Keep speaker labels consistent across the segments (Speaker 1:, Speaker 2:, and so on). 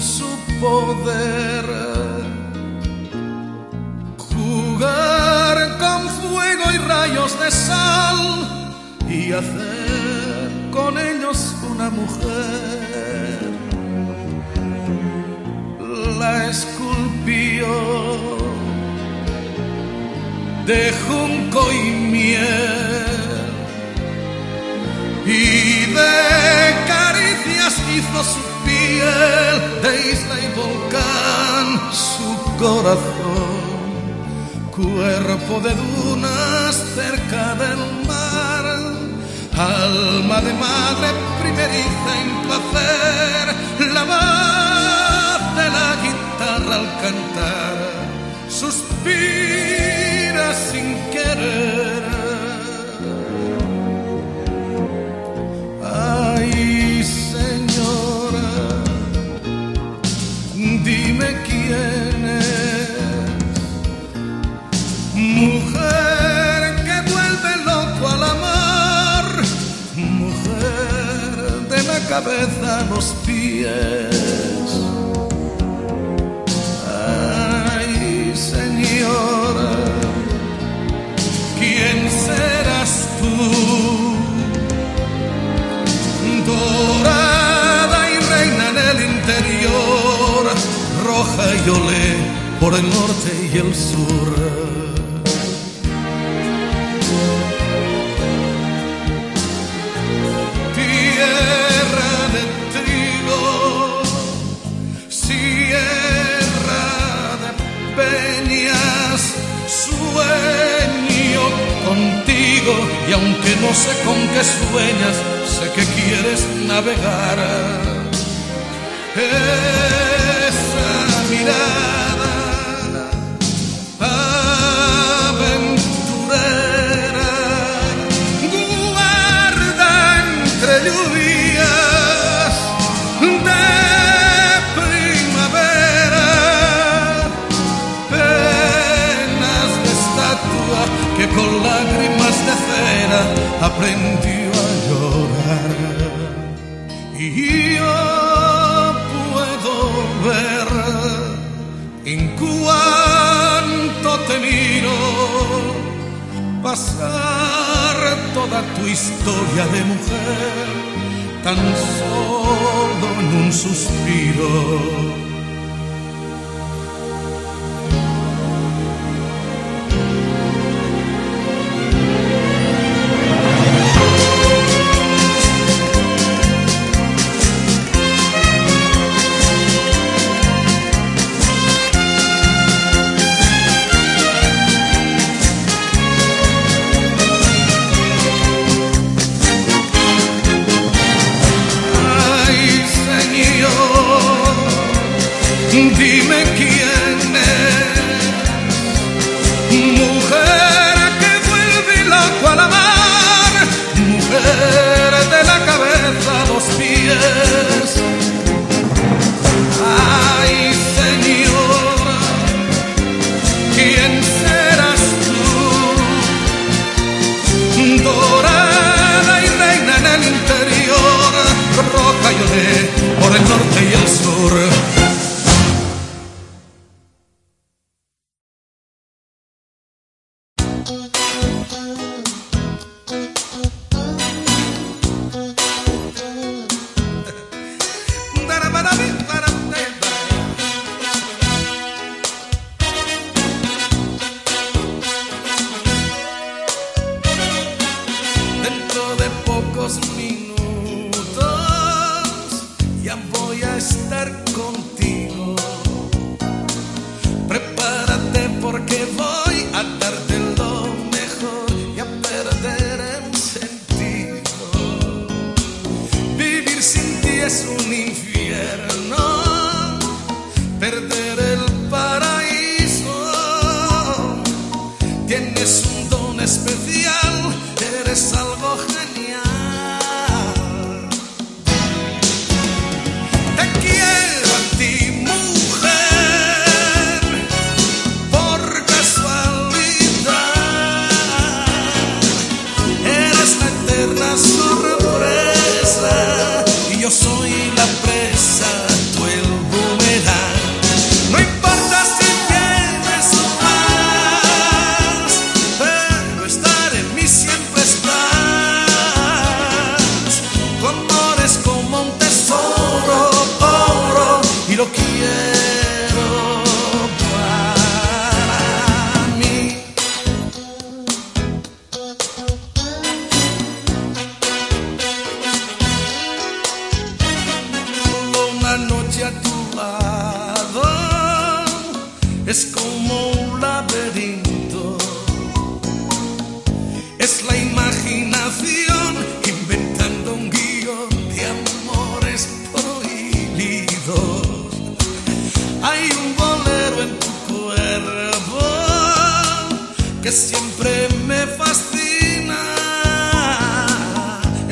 Speaker 1: su poder. Jugar con fuego y rayos de sal y hacer con ellos una mujer. La esculpió de junco y miel y de caricias hizo su de isla y volcán su corazón cuerpo de dunas cerca del mar alma de madre primeriza en placer la voz de la guitarra al cantar suspira pies. Ay, señora, ¿quién serás tú? dorada y reina en el interior, roja y olé por el norte y el sur. No sé con qué sueñas, sé que quieres navegar. Esa mirada un suspiro. maravilla. Especial, eres algo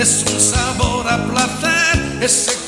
Speaker 1: es un sabor a placer, ese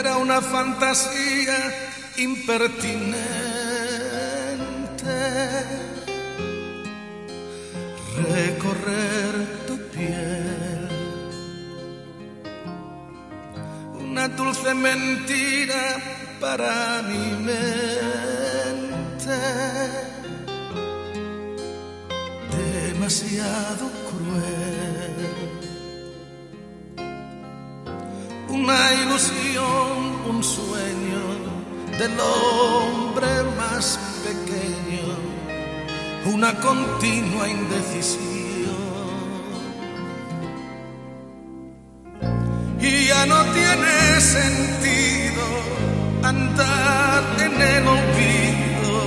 Speaker 1: era una fantasía impertinente. Recorrer tu piel, una dulce mentira para mi mente, demasiado cruel. una ilusión, un sueño del hombre más pequeño, una continua indecisión. Y ya no tiene sentido andar en el olvido,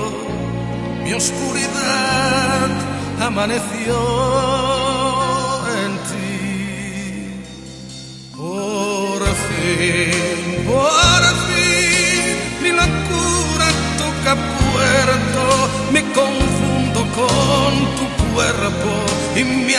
Speaker 1: mi oscuridad amaneció. fin, por fin, mi locura toca puerto, me confundo con tu cuerpo y me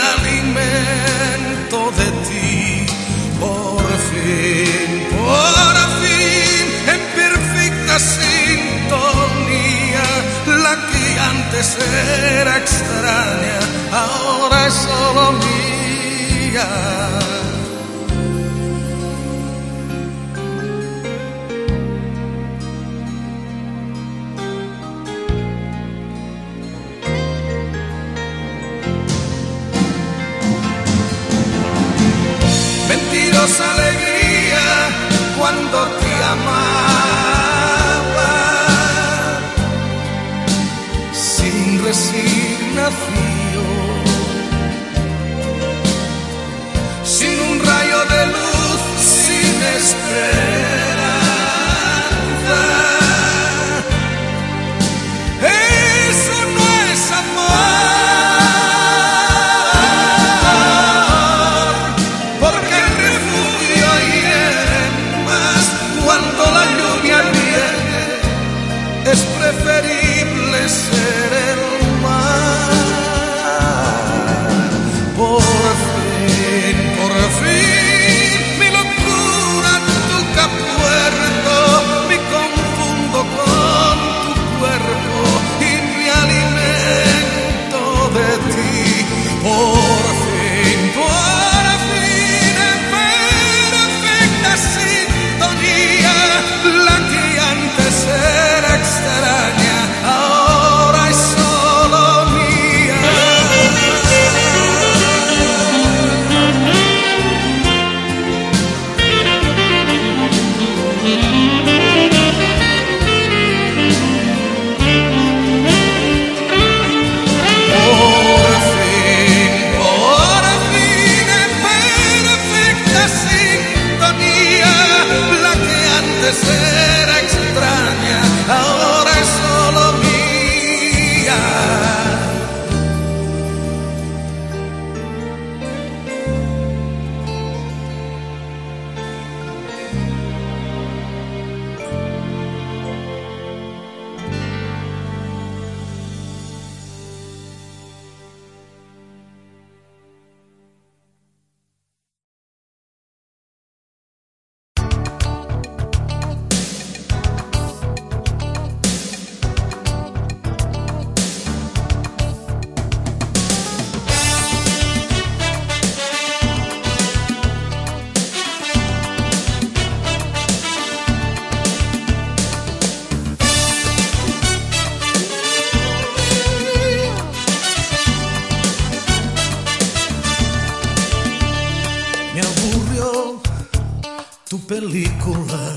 Speaker 1: película.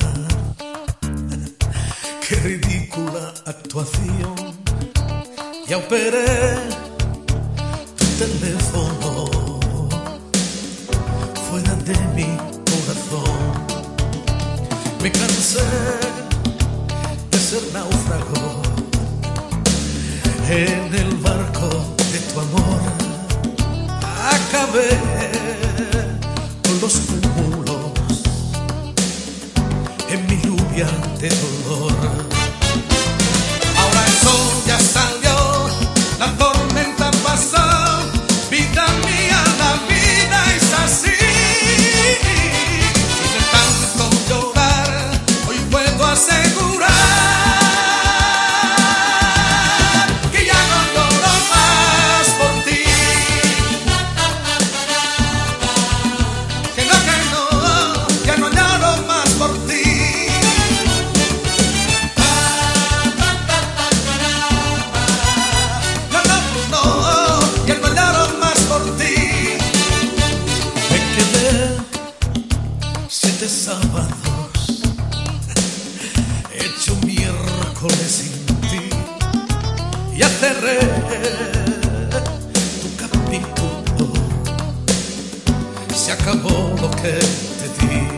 Speaker 1: Qué ridícula actuación. Y operé tu teléfono fuera de mi corazón. Me cansé de ser náufrago en el barco de tu amor. Acabé lluvia de dolor. Ahora el sol ya está Un miércoles sin ti y aterré tu capítulo. Se acabó lo que te di.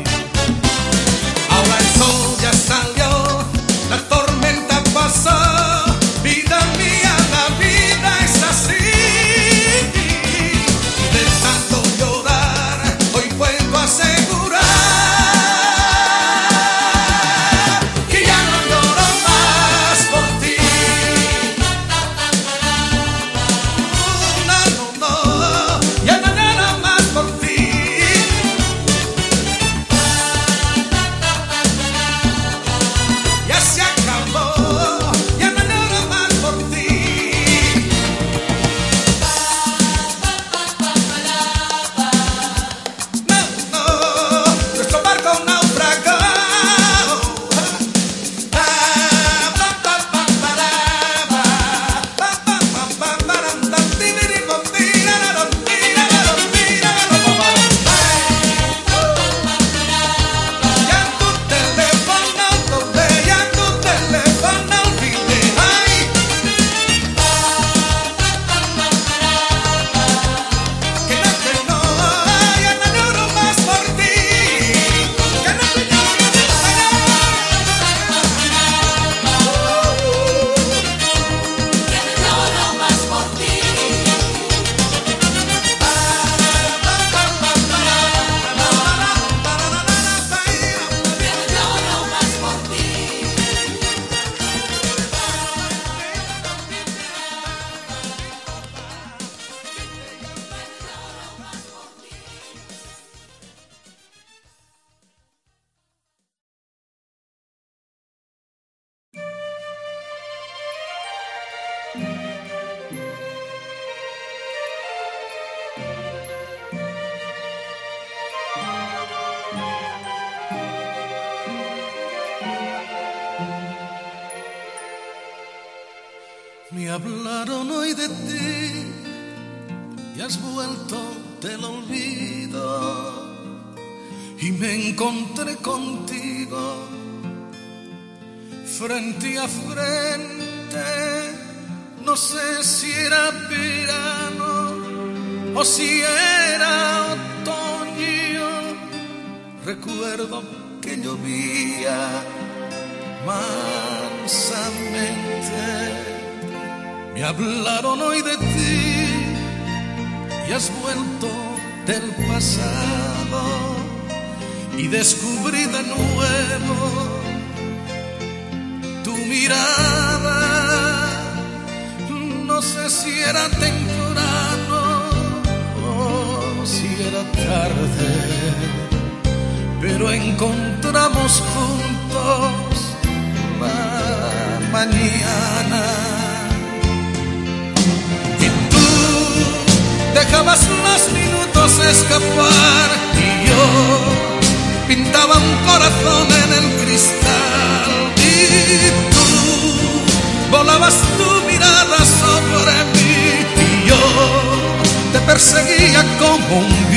Speaker 1: Hablaron hoy de ti y has vuelto del olvido y me encontré contigo frente a frente. No sé si era verano o si era otoño. Recuerdo que llovía mansamente me hablaron hoy de ti y has vuelto del pasado y descubrí de nuevo tu mirada. No sé si era temprano o si era tarde, pero encontramos juntos la mañana. Dejabas los minutos escapar y yo pintaba un corazón en el cristal. Y tú volabas tu mirada sobre mí y yo te perseguía como un